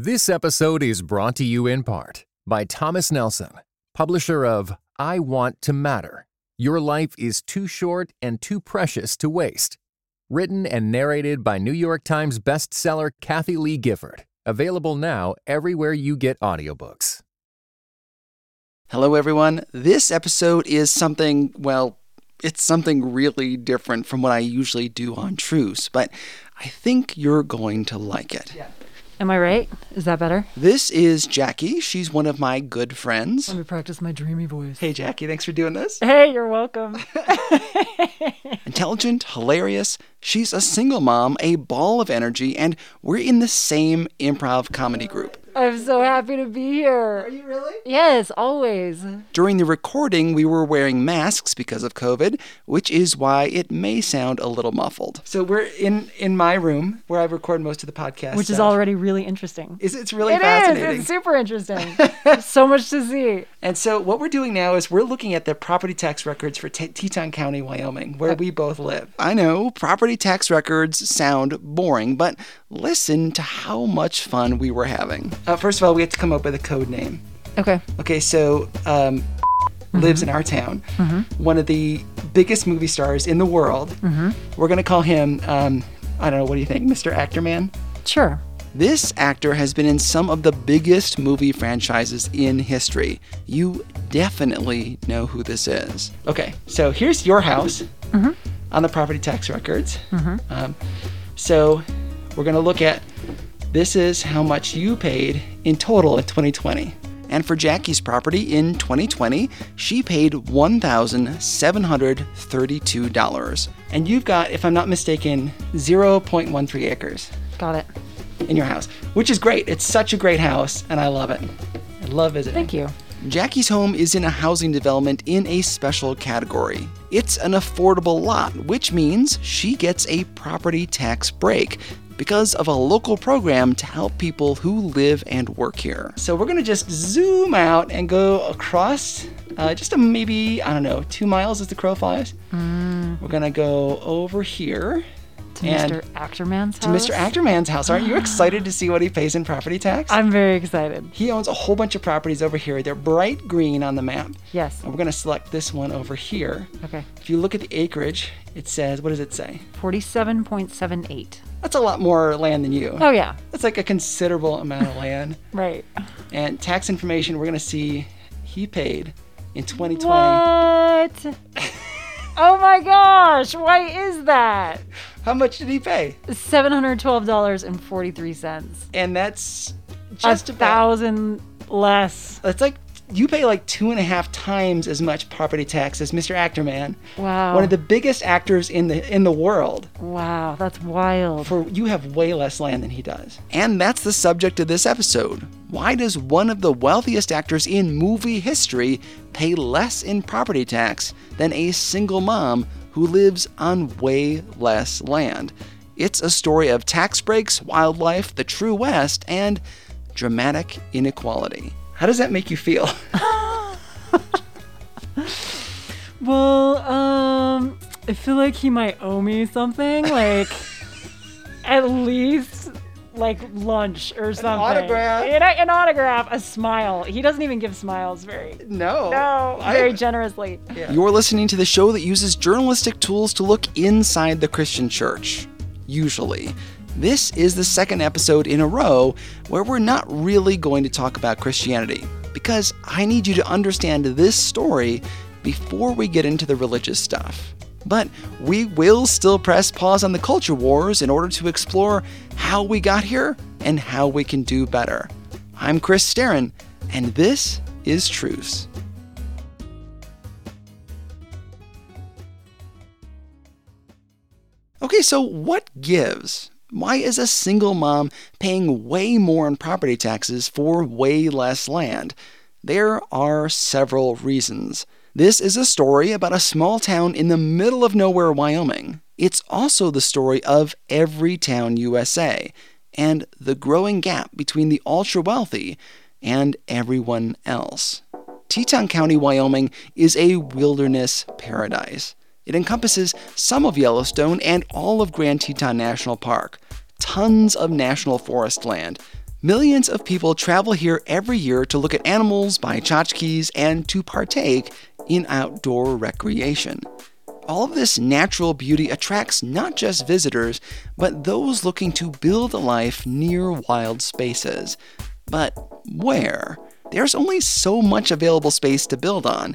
This episode is brought to you in part by Thomas Nelson, publisher of I Want to Matter Your Life is Too Short and Too Precious to Waste. Written and narrated by New York Times bestseller Kathie Lee Gifford. Available now everywhere you get audiobooks. Hello, everyone. This episode is something, well, it's something really different from what I usually do on Truce, but I think you're going to like it. Yeah. Am I right? Is that better? This is Jackie. She's one of my good friends. Let me practice my dreamy voice. Hey, Jackie, thanks for doing this. Hey, you're welcome. Intelligent, hilarious. She's a single mom, a ball of energy, and we're in the same improv comedy group. I'm so happy to be here. Are you really? Yes, always. During the recording, we were wearing masks because of COVID, which is why it may sound a little muffled. So we're in in my room where I record most of the podcast, which stuff. is already really interesting. Is it's really it fascinating? Is. It's super interesting. so much to see. And so what we're doing now is we're looking at the property tax records for T- Teton County, Wyoming, where uh, we both live. I know property tax records sound boring, but listen to how much fun we were having. Uh, first of all, we have to come up with a code name. Okay. Okay, so um, Mm-hmm. lives in our town. One of the biggest movie stars in the world. Mm-hmm. We're gonna call him. Um, I don't know. What do you think, Mr. Actorman? Sure. This actor has been in some of the biggest movie franchises in history. You definitely know who this is. Okay, so here's your house on the property tax records. Um, so we're going to look at this is how much you paid in total in 2020. And for Jackie's property in 2020, she paid $1,732. And you've got, if I'm not mistaken, 0.13 acres Got it. in your house, which is great. It's such a great house, and I love it. I love visiting. Thank you. Jackie's home is in a housing development in a special category. It's an affordable lot, which means she gets a property tax break because of a local program to help people who live and work here. So we're gonna just zoom out and go across uh, just a maybe, I don't know, two miles as the crow flies. We're gonna go over here To And Mr. Actorman's to house. Mr. Actorman's house. Aren't you excited to see what he pays in property tax? I'm very excited. He owns a whole bunch of properties over here. They're bright green on the map. Yes. And we're going to select this one over here. Okay. If you look at the acreage, it says, what does it say? 47.78. That's a lot more land than you. Oh, yeah. That's like a considerable amount of land. Right. And tax information, we're going to see he paid in 2020. What? oh my gosh. Why is that? How much did he pay? $712.43. And that's A just about. thousand less. It's like you pay like two and a half times as much property tax as Mr. Actorman. Wow. One of the biggest actors in the in the world. Wow, that's wild. for you have way less land than he does. And that's the subject of this episode. Why does one of the wealthiest actors in movie history pay less in property tax than a single mom who lives on way less land? It's a story of tax breaks, wildlife, the true West, and dramatic inequality. How does that make you feel? well, um, I feel like he might owe me something, like at least like lunch or something. An autograph. You know, an autograph, a smile. He doesn't even give smiles very, no. no, I- very generously. You're listening to the show that uses journalistic tools to look inside the Christian church. Usually. This is the second episode in a row where we're not really going to talk about Christianity, because I need you to understand this story before we get into the religious stuff. But we will still press pause on the culture wars in order to explore how we got here and how we can do better. I'm Chris Staron, and this is Truce. Okay, so what gives? Why is a single mom paying way more in property taxes for way less land? There are several reasons. This is a story about a small town in the middle of nowhere, Wyoming. It's also the story of every town USA and the growing gap between the ultra wealthy and everyone else. Teton County, Wyoming is a wilderness paradise. It encompasses some of Yellowstone and all of Grand Teton National Park, tons of national forest land, Millions of people travel here every year to look at animals, buy tchotchkes, and to partake in outdoor recreation. All of this natural beauty attracts not just visitors, but those looking to build a life near wild spaces. But where? There's only so much available space to build on.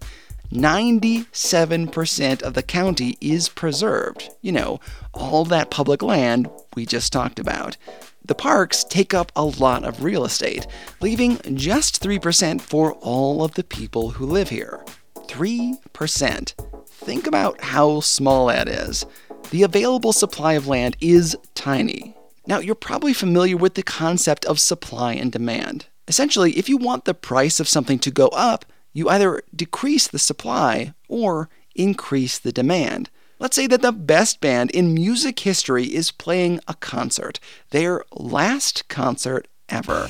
97% of the county is preserved. You know, all that public land we just talked about. The parks take up a lot of real estate, leaving just 3% for all of the people who live here. 3%. Think about how small that is. The available supply of land is tiny. Now, you're probably familiar with the concept of supply and demand. Essentially, if you want the price of something to go up, you either decrease the supply or increase the demand. Let's say that the best band in music history is playing a concert, their last concert ever.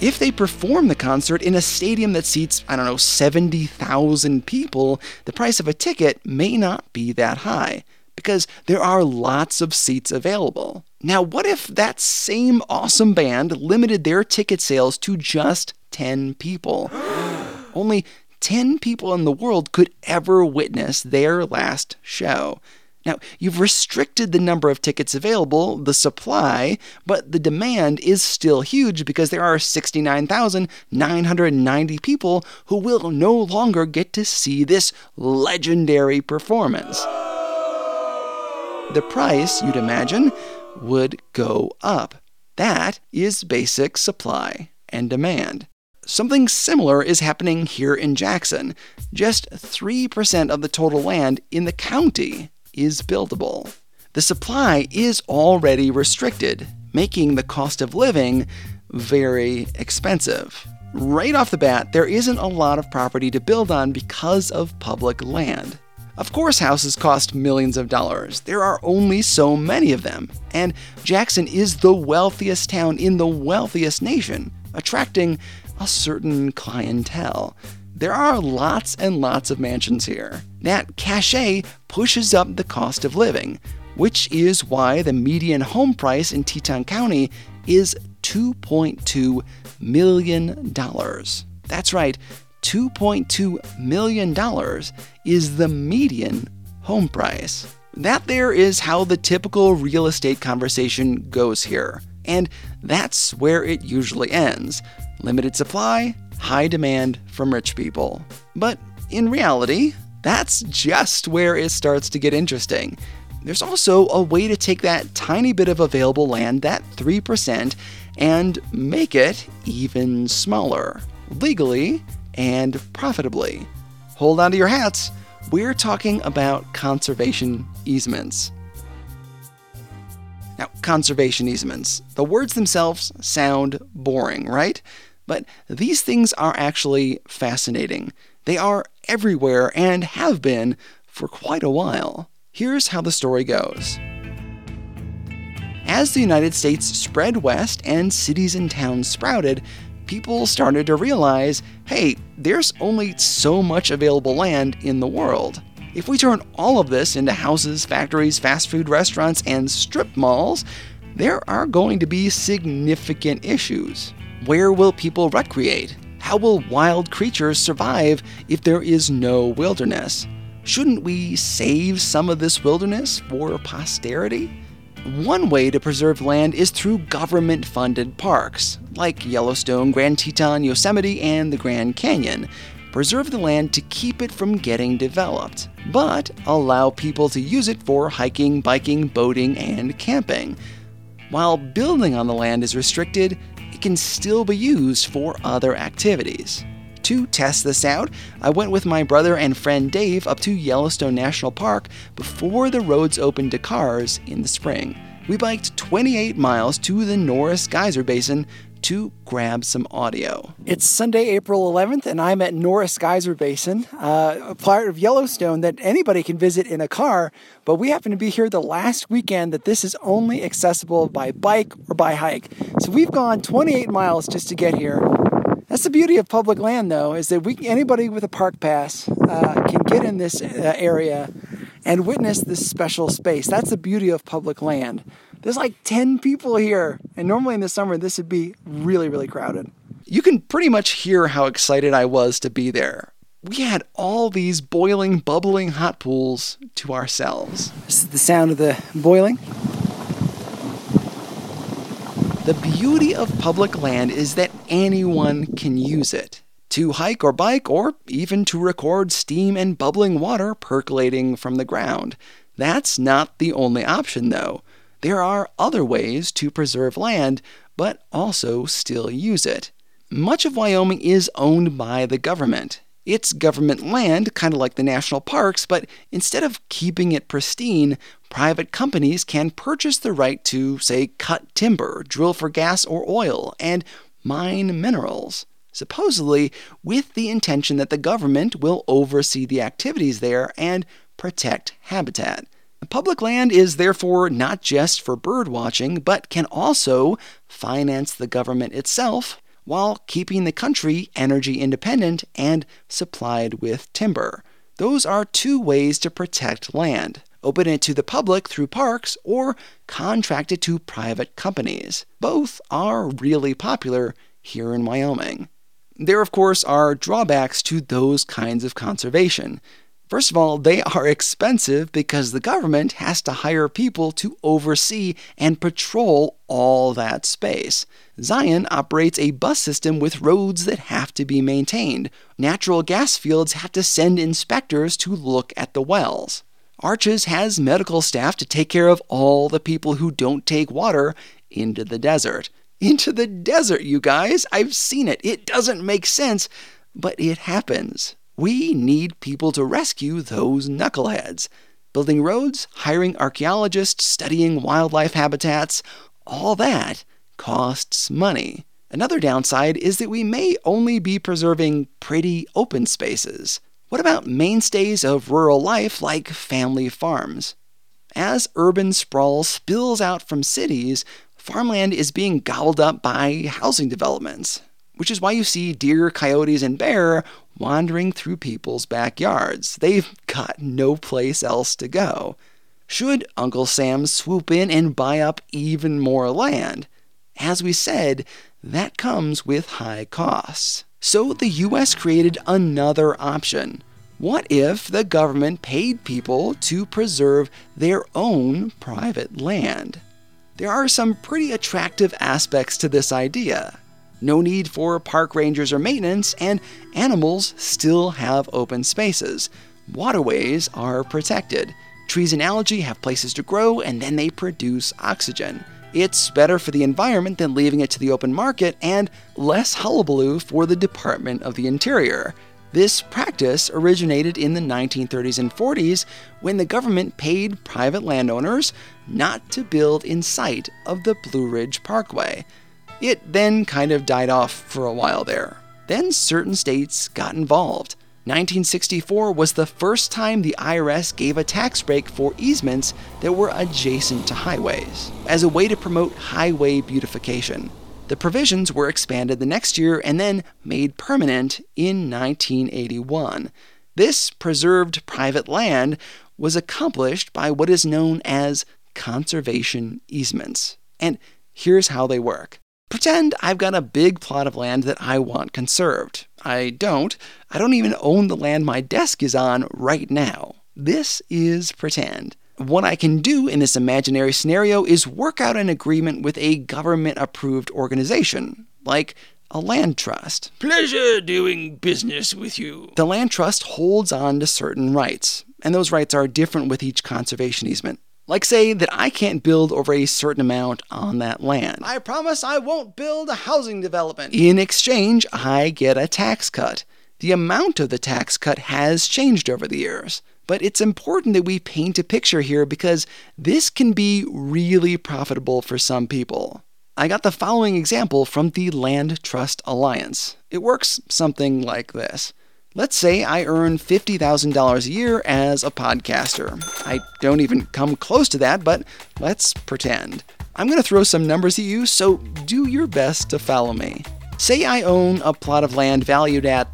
If they perform the concert in a stadium that seats, I don't know, 70,000 people, the price of a ticket may not be that high because there are lots of seats available. Now, what if that same awesome band limited their ticket sales to just 10 people? Only 10 people in the world could ever witness their last show. Now, you've restricted the number of tickets available, the supply, but the demand is still huge because there are 69,990 people who will no longer get to see this legendary performance. The price, you'd imagine, would go up. That is basic supply and demand. Something similar is happening here in Jackson. Just 3% of the total land in the county is buildable. The supply is already restricted, making the cost of living very expensive. Right off the bat, there isn't a lot of property to build on because of public land. Of course, houses cost millions of dollars. There are only so many of them. And Jackson is the wealthiest town in the wealthiest nation, attracting a certain clientele. There are lots and lots of mansions here. That cachet pushes up the cost of living, which is why the median home price in Teton County is $2.2 million. That's right, $2.2 million is the median home price. That there is how the typical real estate conversation goes here. And that's where it usually ends. Limited supply, high demand from rich people. But in reality, that's just where it starts to get interesting. There's also a way to take that tiny bit of available land, that 3%, and make it even smaller, legally and profitably. Hold on to your hats. We're talking about conservation easements. Now, conservation easements. The words themselves sound boring, right? But these things are actually fascinating. They are everywhere and have been for quite a while. Here's how the story goes. As the United States spread west and cities and towns sprouted, people started to realize hey, there's only so much available land in the world. If we turn all of this into houses, factories, fast food restaurants, and strip malls, there are going to be significant issues. Where will people recreate? How will wild creatures survive if there is no wilderness? Shouldn't we save some of this wilderness for posterity? One way to preserve land is through government funded parks, like Yellowstone, Grand Teton, Yosemite, and the Grand Canyon. Preserve the land to keep it from getting developed, but allow people to use it for hiking, biking, boating, and camping. While building on the land is restricted, can still be used for other activities. To test this out, I went with my brother and friend Dave up to Yellowstone National Park before the roads opened to cars in the spring. We biked 28 miles to the Norris Geyser Basin to grab some audio. It's Sunday, April 11th, and I'm at Norris Geyser Basin, uh, a part of Yellowstone that anybody can visit in a car, but we happen to be here the last weekend that this is only accessible by bike or by hike. So we've gone 28 miles just to get here. That's the beauty of public land, though, is that we anybody with a park pass uh, can get in this uh, area and witness this special space. That's the beauty of public land. There's like 10 people here. And normally in the summer, this would be really, really crowded. You can pretty much hear how excited I was to be there. We had all these boiling, bubbling hot pools to ourselves. This is the sound of the boiling. The beauty of public land is that anyone can use it to hike or bike, or even to record steam and bubbling water percolating from the ground. That's not the only option, though. There are other ways to preserve land, but also still use it. Much of Wyoming is owned by the government. It's government land, kind of like the national parks, but instead of keeping it pristine, private companies can purchase the right to, say, cut timber, drill for gas or oil, and mine minerals. Supposedly, with the intention that the government will oversee the activities there and protect habitat. Public land is therefore not just for bird watching, but can also finance the government itself while keeping the country energy independent and supplied with timber. Those are two ways to protect land open it to the public through parks or contract it to private companies. Both are really popular here in Wyoming. There, of course, are drawbacks to those kinds of conservation. First of all, they are expensive because the government has to hire people to oversee and patrol all that space. Zion operates a bus system with roads that have to be maintained. Natural gas fields have to send inspectors to look at the wells. Arches has medical staff to take care of all the people who don't take water into the desert. Into the desert, you guys! I've seen it. It doesn't make sense, but it happens. We need people to rescue those knuckleheads. Building roads, hiring archaeologists, studying wildlife habitats, all that costs money. Another downside is that we may only be preserving pretty open spaces. What about mainstays of rural life like family farms? As urban sprawl spills out from cities, farmland is being gobbled up by housing developments which is why you see deer, coyotes, and bear wandering through people's backyards. They've got no place else to go. Should Uncle Sam swoop in and buy up even more land? As we said, that comes with high costs. So the US created another option. What if the government paid people to preserve their own private land? There are some pretty attractive aspects to this idea no need for park rangers or maintenance, and animals still have open spaces. Waterways are protected. Trees and algae have places to grow, and then they produce oxygen. It's better for the environment than leaving it to the open market, and less hullabaloo for the Department of the Interior. This practice originated in the 1930s and 40s when the government paid private landowners not to build in sight of the Blue Ridge Parkway. It then kind of died off for a while there. Then certain states got involved. 1964 was the first time the IRS gave a tax break for easements that were adjacent to highways, as a way to promote highway beautification. The provisions were expanded the next year and then made permanent in 1981. This preserved private land was accomplished by what is known as conservation easements. And here's how they work Pretend I've got a big plot of land that I want conserved. I don't. I don't even own the land my desk is on right now. This is pretend. What I can do in this imaginary scenario is work out an agreement with a government approved organization, like a land trust. Pleasure doing business with you. The land trust holds on to certain rights, and those rights are different with each conservation easement. Like, say that I can't build over a certain amount on that land. I promise I won't build a housing development. In exchange, I get a tax cut. The amount of the tax cut has changed over the years. But it's important that we paint a picture here because this can be really profitable for some people. I got the following example from the Land Trust Alliance. It works something like this. Let's say I earn $50,000 a year as a podcaster. I don't even come close to that, but let's pretend. I'm going to throw some numbers at you, so do your best to follow me. Say I own a plot of land valued at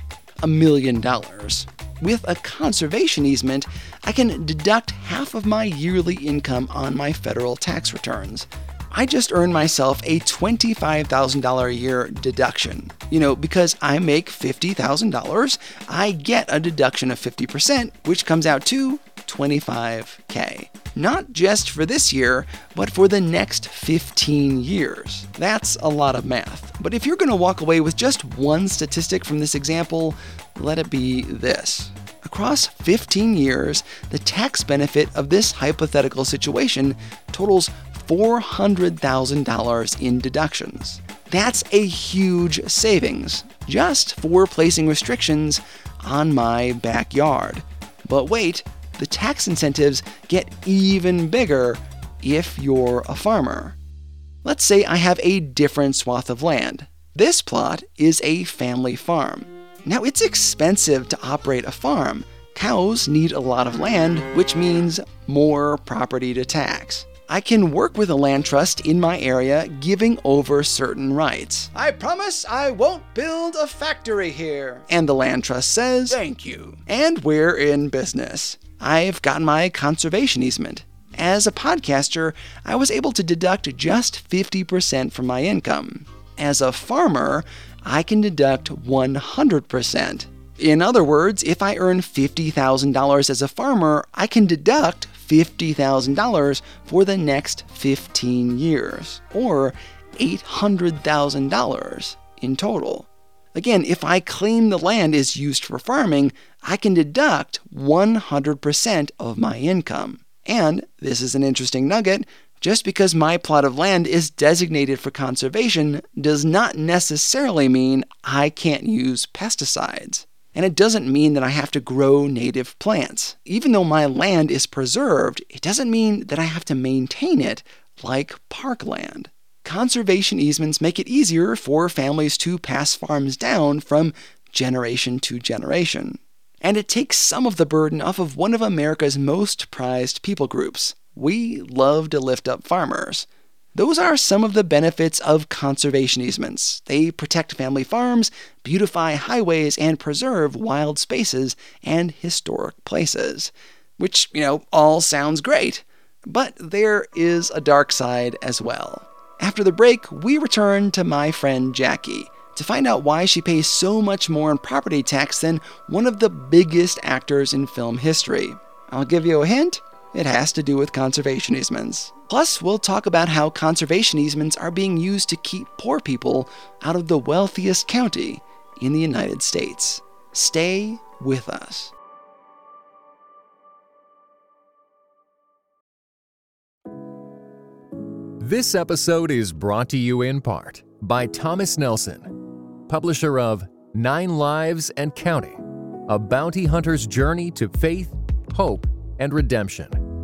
a million dollars. With a conservation easement, I can deduct half of my yearly income on my federal tax returns. I just earned myself a $25,000 a year deduction. You know, because I make $50,000, I get a deduction of 50%, which comes out to 25K. Not just for this year, but for the next 15 years. That's a lot of math. But if you're going to walk away with just one statistic from this example, let it be this. Across 15 years, the tax benefit of this hypothetical situation totals $400,000 in deductions. That's a huge savings just for placing restrictions on my backyard. But wait, the tax incentives get even bigger if you're a farmer. Let's say I have a different swath of land. This plot is a family farm. Now, it's expensive to operate a farm. Cows need a lot of land, which means more property to tax. I can work with a land trust in my area, giving over certain rights. I promise I won't build a factory here. And the land trust says, Thank you. And we're in business. I've gotten my conservation easement. As a podcaster, I was able to deduct just 50% from my income. As a farmer, I can deduct 100%. In other words, if I earn $50,000 as a farmer, I can deduct $50,000 for the next 15 years, or $800,000 in total. Again, if I claim the land is used for farming, I can deduct 100% of my income. And this is an interesting nugget just because my plot of land is designated for conservation does not necessarily mean I can't use pesticides. And it doesn't mean that I have to grow native plants. Even though my land is preserved, it doesn't mean that I have to maintain it like parkland. Conservation easements make it easier for families to pass farms down from generation to generation. And it takes some of the burden off of one of America's most prized people groups. We love to lift up farmers. Those are some of the benefits of conservation easements. They protect family farms, beautify highways, and preserve wild spaces and historic places. Which, you know, all sounds great. But there is a dark side as well. After the break, we return to my friend Jackie to find out why she pays so much more in property tax than one of the biggest actors in film history. I'll give you a hint it has to do with conservation easements. Plus, we'll talk about how conservation easements are being used to keep poor people out of the wealthiest county in the United States. Stay with us. This episode is brought to you in part by Thomas Nelson, publisher of Nine Lives and Counting A Bounty Hunter's Journey to Faith, Hope, and Redemption,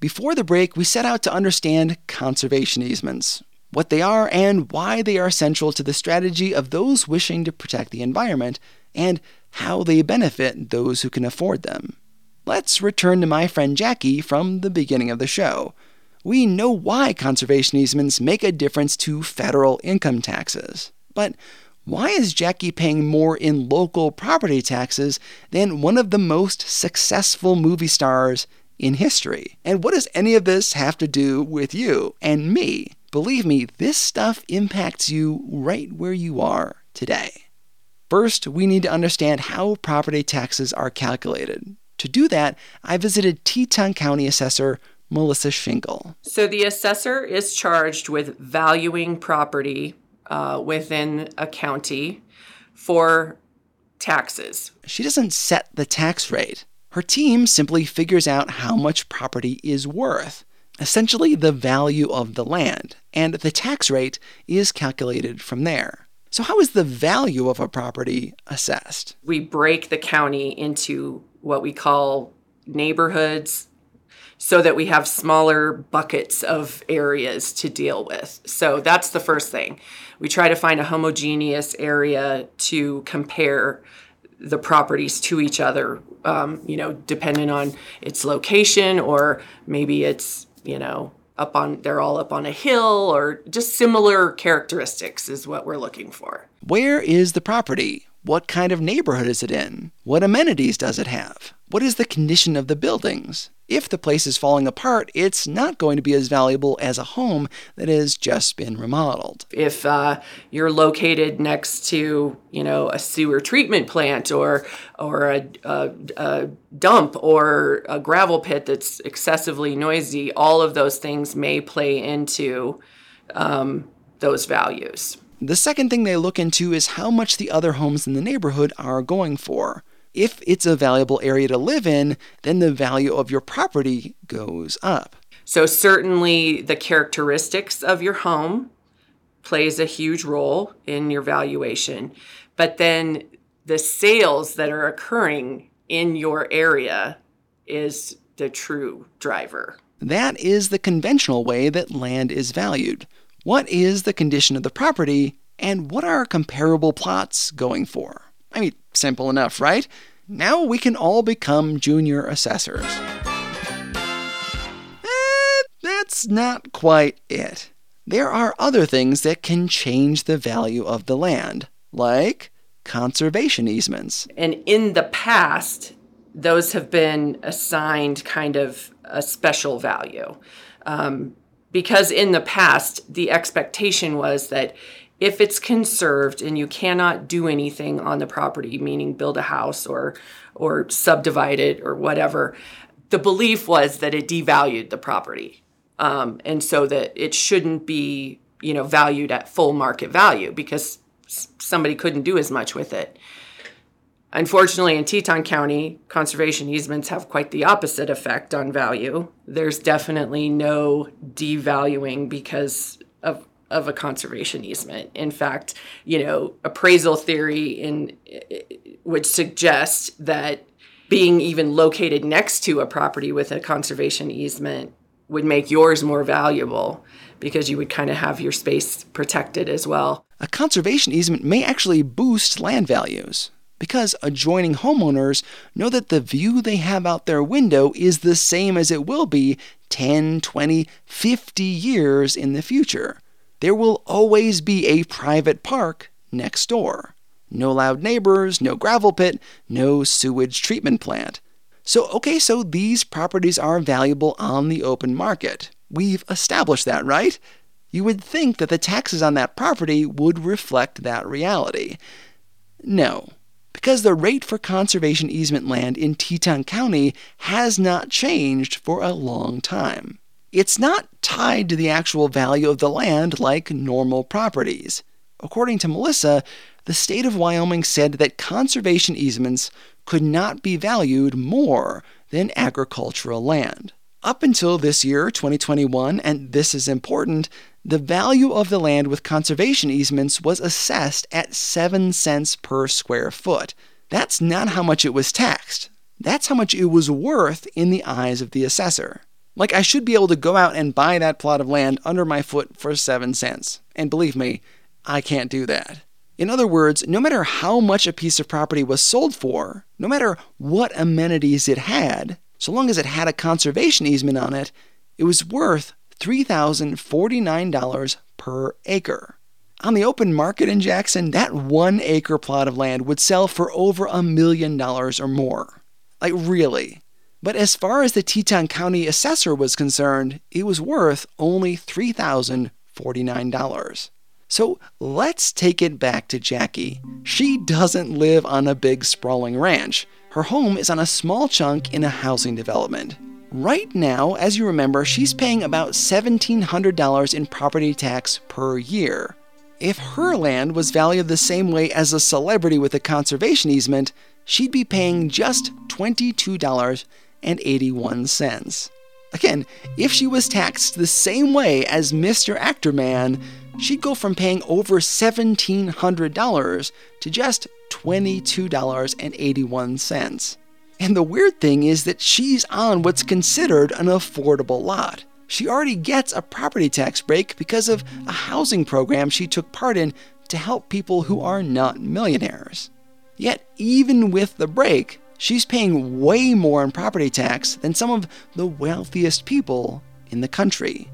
Before the break, we set out to understand conservation easements, what they are and why they are central to the strategy of those wishing to protect the environment, and how they benefit those who can afford them. Let's return to my friend Jackie from the beginning of the show we know why conservation easements make a difference to federal income taxes. But why is Jackie paying more in local property taxes than one of the most successful movie stars in history? And what does any of this have to do with you and me? Believe me, this stuff impacts you right where you are today. First, we need to understand how property taxes are calculated. To do that, I visited Teton County Assessor Melissa Shinkle. So the assessor is charged with valuing property uh, within a county for taxes. She doesn't set the tax rate. Her team simply figures out how much property is worth, essentially the value of the land, and the tax rate is calculated from there. So, how is the value of a property assessed? We break the county into what we call neighborhoods so that we have smaller buckets of areas to deal with. So that's the first thing. We try to find a homogeneous area to compare the properties to each other, um, you know, depending on its location, or maybe it's, you know, up on, they're all up on a hill, or just similar characteristics is what we're looking for. Where is the property? What kind of neighborhood is it in? What amenities does it have? What is the condition of the buildings? If the place is falling apart, it's not going to be as valuable as a home that has just been remodeled. If uh, you're located next to, you know, a sewer treatment plant or or a, a, a dump or a gravel pit that's excessively noisy, all of those things may play into um, those values. The second thing they look into is how much the other homes in the neighborhood are going for. If it's a valuable area to live in, then the value of your property goes up. So certainly the characteristics of your home plays a huge role in your valuation, but then the sales that are occurring in your area is the true driver. That is the conventional way that land is valued. What is the condition of the property, and what are comparable plots going for? I mean, simple enough, right? Now we can all become junior assessors. Eh, that's not quite it. There are other things that can change the value of the land, like conservation easements. And in the past, those have been assigned kind of a special value. Um, because in the past, the expectation was that if it's conserved and you cannot do anything on the property, meaning build a house or or subdivide it or whatever, the belief was that it devalued the property, um, and so that it shouldn't be you know valued at full market value because somebody couldn't do as much with it. Unfortunately, in Teton County, conservation easements have quite the opposite effect on value. There's definitely no devaluing because of of a conservation easement. In fact, you know, appraisal theory in would suggest that being even located next to a property with a conservation easement would make yours more valuable because you would kind of have your space protected as well. A conservation easement may actually boost land values because adjoining homeowners know that the view they have out their window is the same as it will be 10, 20, 50 years in the future there will always be a private park next door. No loud neighbors, no gravel pit, no sewage treatment plant. So, okay, so these properties are valuable on the open market. We've established that, right? You would think that the taxes on that property would reflect that reality. No, because the rate for conservation easement land in Teton County has not changed for a long time. It's not tied to the actual value of the land like normal properties. According to Melissa, the state of Wyoming said that conservation easements could not be valued more than agricultural land. Up until this year, 2021, and this is important, the value of the land with conservation easements was assessed at 7 cents per square foot. That's not how much it was taxed. That's how much it was worth in the eyes of the assessor. Like, I should be able to go out and buy that plot of land under my foot for 7 cents. And believe me, I can't do that. In other words, no matter how much a piece of property was sold for, no matter what amenities it had, so long as it had a conservation easement on it, it was worth $3,049 per acre. On the open market in Jackson, that one acre plot of land would sell for over a million dollars or more. Like, really. But as far as the Teton County assessor was concerned, it was worth only $3,049. So let's take it back to Jackie. She doesn't live on a big sprawling ranch. Her home is on a small chunk in a housing development. Right now, as you remember, she's paying about $1,700 in property tax per year. If her land was valued the same way as a celebrity with a conservation easement, she'd be paying just $22 and 81 cents. Again, if she was taxed the same way as Mr. Actor Man, she'd go from paying over $1,700 to just $22.81. And the weird thing is that she's on what's considered an affordable lot. She already gets a property tax break because of a housing program she took part in to help people who are not millionaires. Yet, even with the break, she's paying way more in property tax than some of the wealthiest people in the country.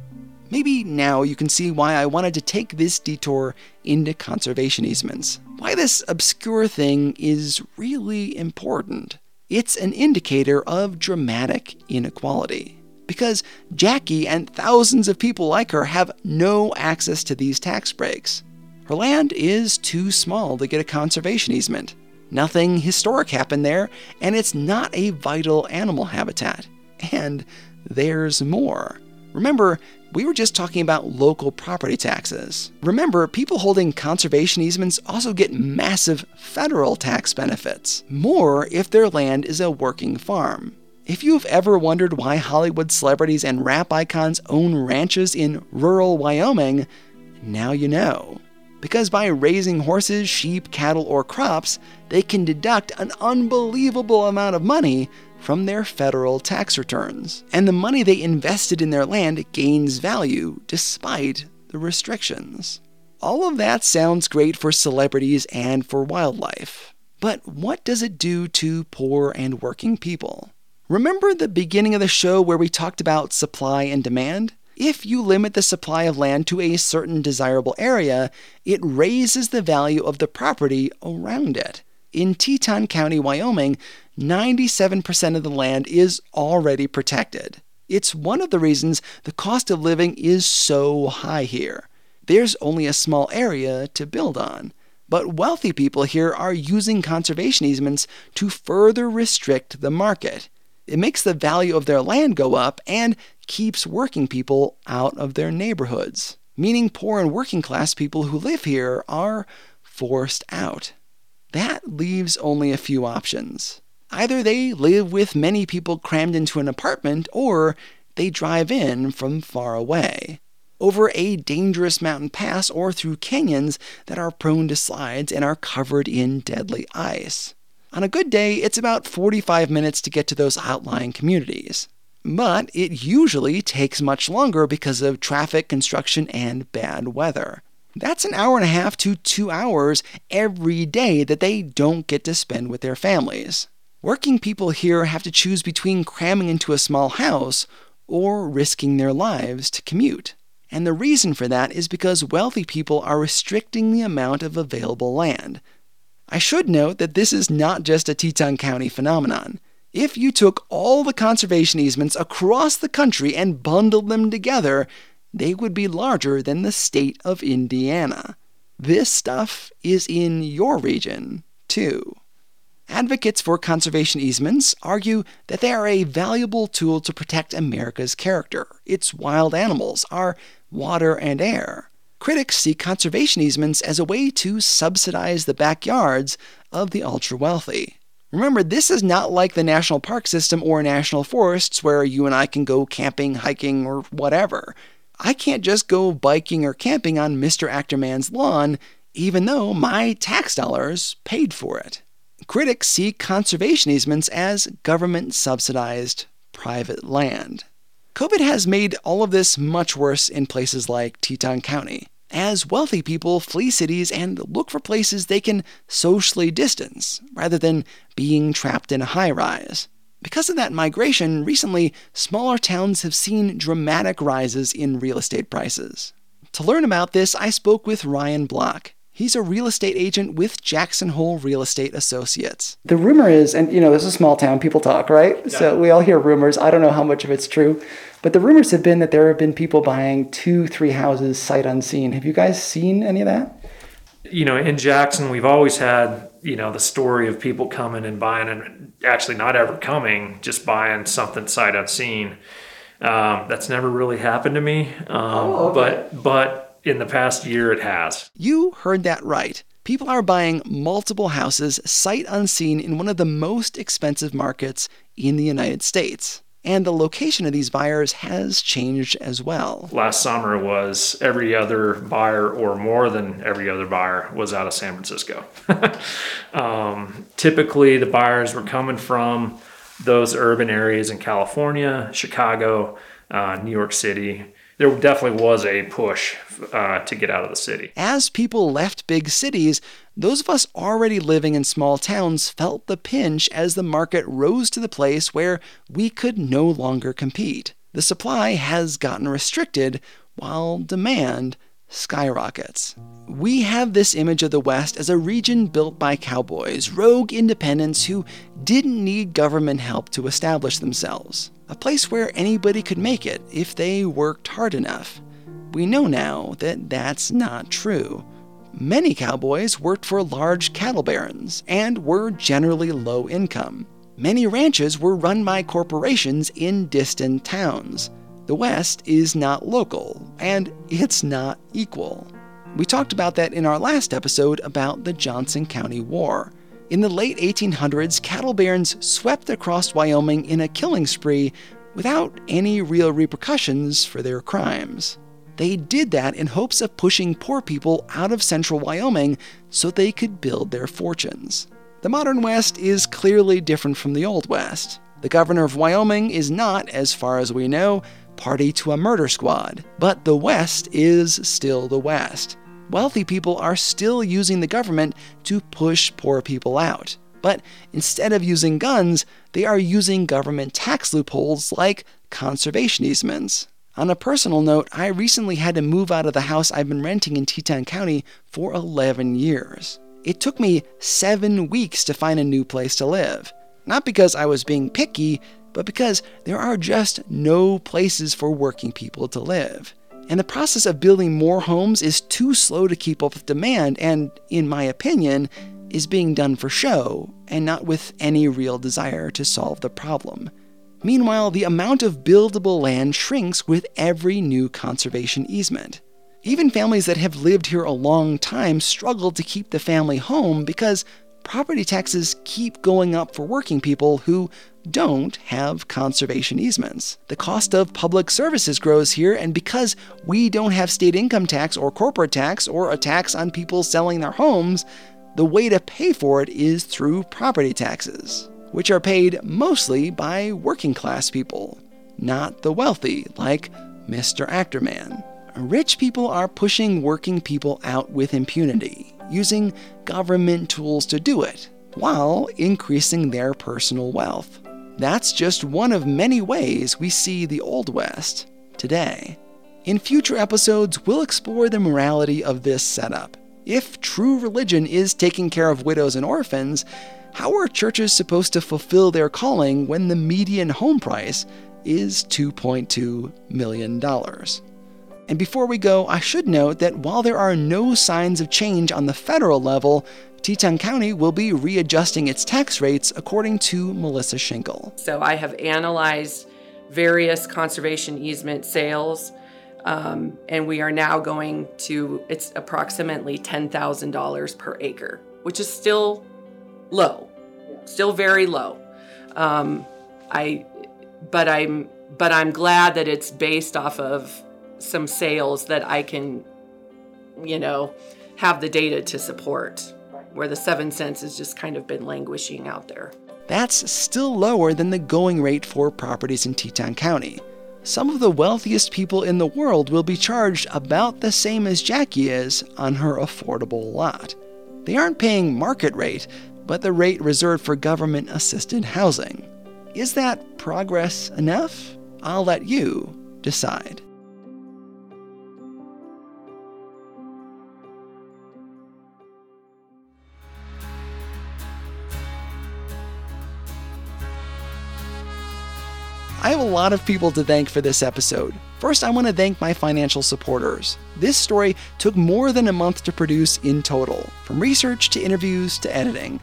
Maybe now you can see why I wanted to take this detour into conservation easements. Why this obscure thing is really important. It's an indicator of dramatic inequality. Because Jackie and thousands of people like her have no access to these tax breaks. Her land is too small to get a conservation easement. Nothing historic happened there, and it's not a vital animal habitat. And there's more. Remember, we were just talking about local property taxes. Remember, people holding conservation easements also get massive federal tax benefits, more if their land is a working farm. If you've ever wondered why Hollywood celebrities and rap icons own ranches in rural Wyoming, now you know. Because by raising horses, sheep, cattle, or crops, they can deduct an unbelievable amount of money from their federal tax returns. And the money they invested in their land gains value despite the restrictions. All of that sounds great for celebrities and for wildlife. But what does it do to poor and working people? Remember the beginning of the show where we talked about supply and demand? If you limit the supply of land to a certain desirable area, it raises the value of the property around it. In Teton County, Wyoming, 97% of the land is already protected. It's one of the reasons the cost of living is so high here. There's only a small area to build on. But wealthy people here are using conservation easements to further restrict the market. It makes the value of their land go up and keeps working people out of their neighborhoods, meaning poor and working class people who live here are forced out. That leaves only a few options. Either they live with many people crammed into an apartment, or they drive in from far away, over a dangerous mountain pass or through canyons that are prone to slides and are covered in deadly ice. On a good day, it's about 45 minutes to get to those outlying communities. But it usually takes much longer because of traffic, construction, and bad weather. That's an hour and a half to two hours every day that they don't get to spend with their families. Working people here have to choose between cramming into a small house or risking their lives to commute. And the reason for that is because wealthy people are restricting the amount of available land. I should note that this is not just a Teton County phenomenon. If you took all the conservation easements across the country and bundled them together, they would be larger than the state of Indiana. This stuff is in your region, too. Advocates for conservation easements argue that they are a valuable tool to protect America's character, its wild animals, our water and air. Critics see conservation easements as a way to subsidize the backyards of the ultra wealthy. Remember, this is not like the national park system or national forests where you and I can go camping, hiking, or whatever. I can't just go biking or camping on Mr. Actorman's lawn, even though my tax dollars paid for it. Critics see conservation easements as government subsidized private land. COVID has made all of this much worse in places like Teton County, as wealthy people flee cities and look for places they can socially distance rather than being trapped in a high rise. Because of that migration, recently, smaller towns have seen dramatic rises in real estate prices. To learn about this, I spoke with Ryan Block. He's a real estate agent with Jackson Hole Real Estate Associates. The rumor is, and you know, this is a small town, people talk, right? Yeah. So we all hear rumors. I don't know how much of it's true, but the rumors have been that there have been people buying two, three houses sight unseen. Have you guys seen any of that? You know, in Jackson, we've always had, you know, the story of people coming and buying and actually not ever coming, just buying something sight unseen. Um, that's never really happened to me. Um, oh, okay. But, but, in the past year it has. You heard that right. People are buying multiple houses sight unseen in one of the most expensive markets in the United States. And the location of these buyers has changed as well. Last summer was every other buyer, or more than every other buyer, was out of San Francisco. um, typically, the buyers were coming from those urban areas in California, Chicago, uh, New York City, there definitely was a push uh, to get out of the city. As people left big cities, those of us already living in small towns felt the pinch as the market rose to the place where we could no longer compete. The supply has gotten restricted while demand skyrockets. We have this image of the West as a region built by cowboys, rogue independents who didn't need government help to establish themselves. A place where anybody could make it if they worked hard enough. We know now that that's not true. Many cowboys worked for large cattle barons and were generally low income. Many ranches were run by corporations in distant towns. The West is not local, and it's not equal. We talked about that in our last episode about the Johnson County War. In the late 1800s, cattle barons swept across Wyoming in a killing spree without any real repercussions for their crimes. They did that in hopes of pushing poor people out of central Wyoming so they could build their fortunes. The modern West is clearly different from the Old West. The governor of Wyoming is not, as far as we know, party to a murder squad, but the West is still the West. Wealthy people are still using the government to push poor people out. But instead of using guns, they are using government tax loopholes like conservation easements. On a personal note, I recently had to move out of the house I've been renting in Teton County for 11 years. It took me seven weeks to find a new place to live. Not because I was being picky, but because there are just no places for working people to live. And the process of building more homes is too slow to keep up with demand, and, in my opinion, is being done for show and not with any real desire to solve the problem. Meanwhile, the amount of buildable land shrinks with every new conservation easement. Even families that have lived here a long time struggle to keep the family home because property taxes keep going up for working people who don't have conservation easements. The cost of public services grows here, and because we don't have state income tax or corporate tax or a tax on people selling their homes, the way to pay for it is through property taxes, which are paid mostly by working class people, not the wealthy like Mr. Actorman. Rich people are pushing working people out with impunity, using government tools to do it, while increasing their personal wealth. That's just one of many ways we see the Old West today. In future episodes, we'll explore the morality of this setup. If true religion is taking care of widows and orphans, how are churches supposed to fulfill their calling when the median home price is $2.2 million? And before we go, I should note that while there are no signs of change on the federal level, Teton County will be readjusting its tax rates according to Melissa Shinkle. So I have analyzed various conservation easement sales, um, and we are now going to, it's approximately $10,000 per acre, which is still low, still very low. Um, I, but I'm, but I'm glad that it's based off of some sales that I can, you know, have the data to support where the seven cents has just kind of been languishing out there. That's still lower than the going rate for properties in Teton County. Some of the wealthiest people in the world will be charged about the same as Jackie is on her affordable lot. They aren't paying market rate, but the rate reserved for government assisted housing. Is that progress enough? I'll let you decide. I have a lot of people to thank for this episode. First, I want to thank my financial supporters. This story took more than a month to produce in total, from research to interviews to editing.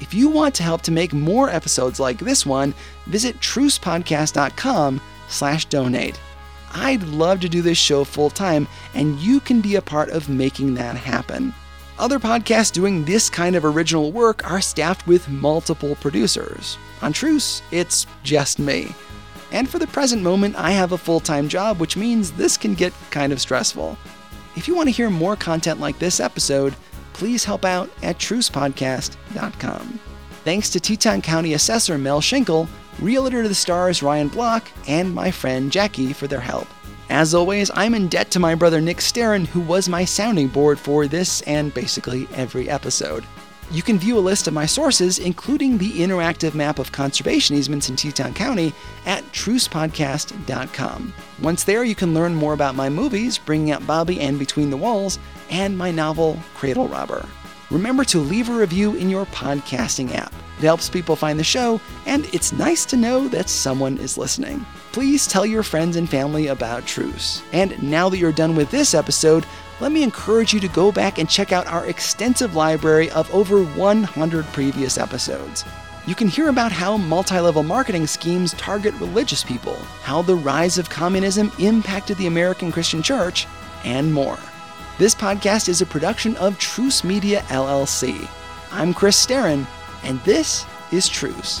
If you want to help to make more episodes like this one, visit trucepodcast.com slash donate. I'd love to do this show full time, and you can be a part of making that happen. Other podcasts doing this kind of original work are staffed with multiple producers. On Truce, it's just me. And for the present moment, I have a full time job, which means this can get kind of stressful. If you want to hear more content like this episode, please help out at trucepodcast.com. Thanks to Teton County Assessor Mel Shinkle, Realtor to the Stars Ryan Block, and my friend Jackie for their help. As always, I'm in debt to my brother Nick Staron, who was my sounding board for this and basically every episode. You can view a list of my sources, including the interactive map of conservation easements in Teton County, at trucepodcast.com. Once there, you can learn more about my movies, Bringing Out Bobby and Between the Walls, and my novel, Cradle Robber. Remember to leave a review in your podcasting app. It helps people find the show, and it's nice to know that someone is listening. Please tell your friends and family about Truce. And now that you're done with this episode, let me encourage you to go back and check out our extensive library of over 100 previous episodes. You can hear about how multi level marketing schemes target religious people, how the rise of communism impacted the American Christian church, and more. This podcast is a production of Truce Media LLC. I'm Chris Staron, and this is Truce.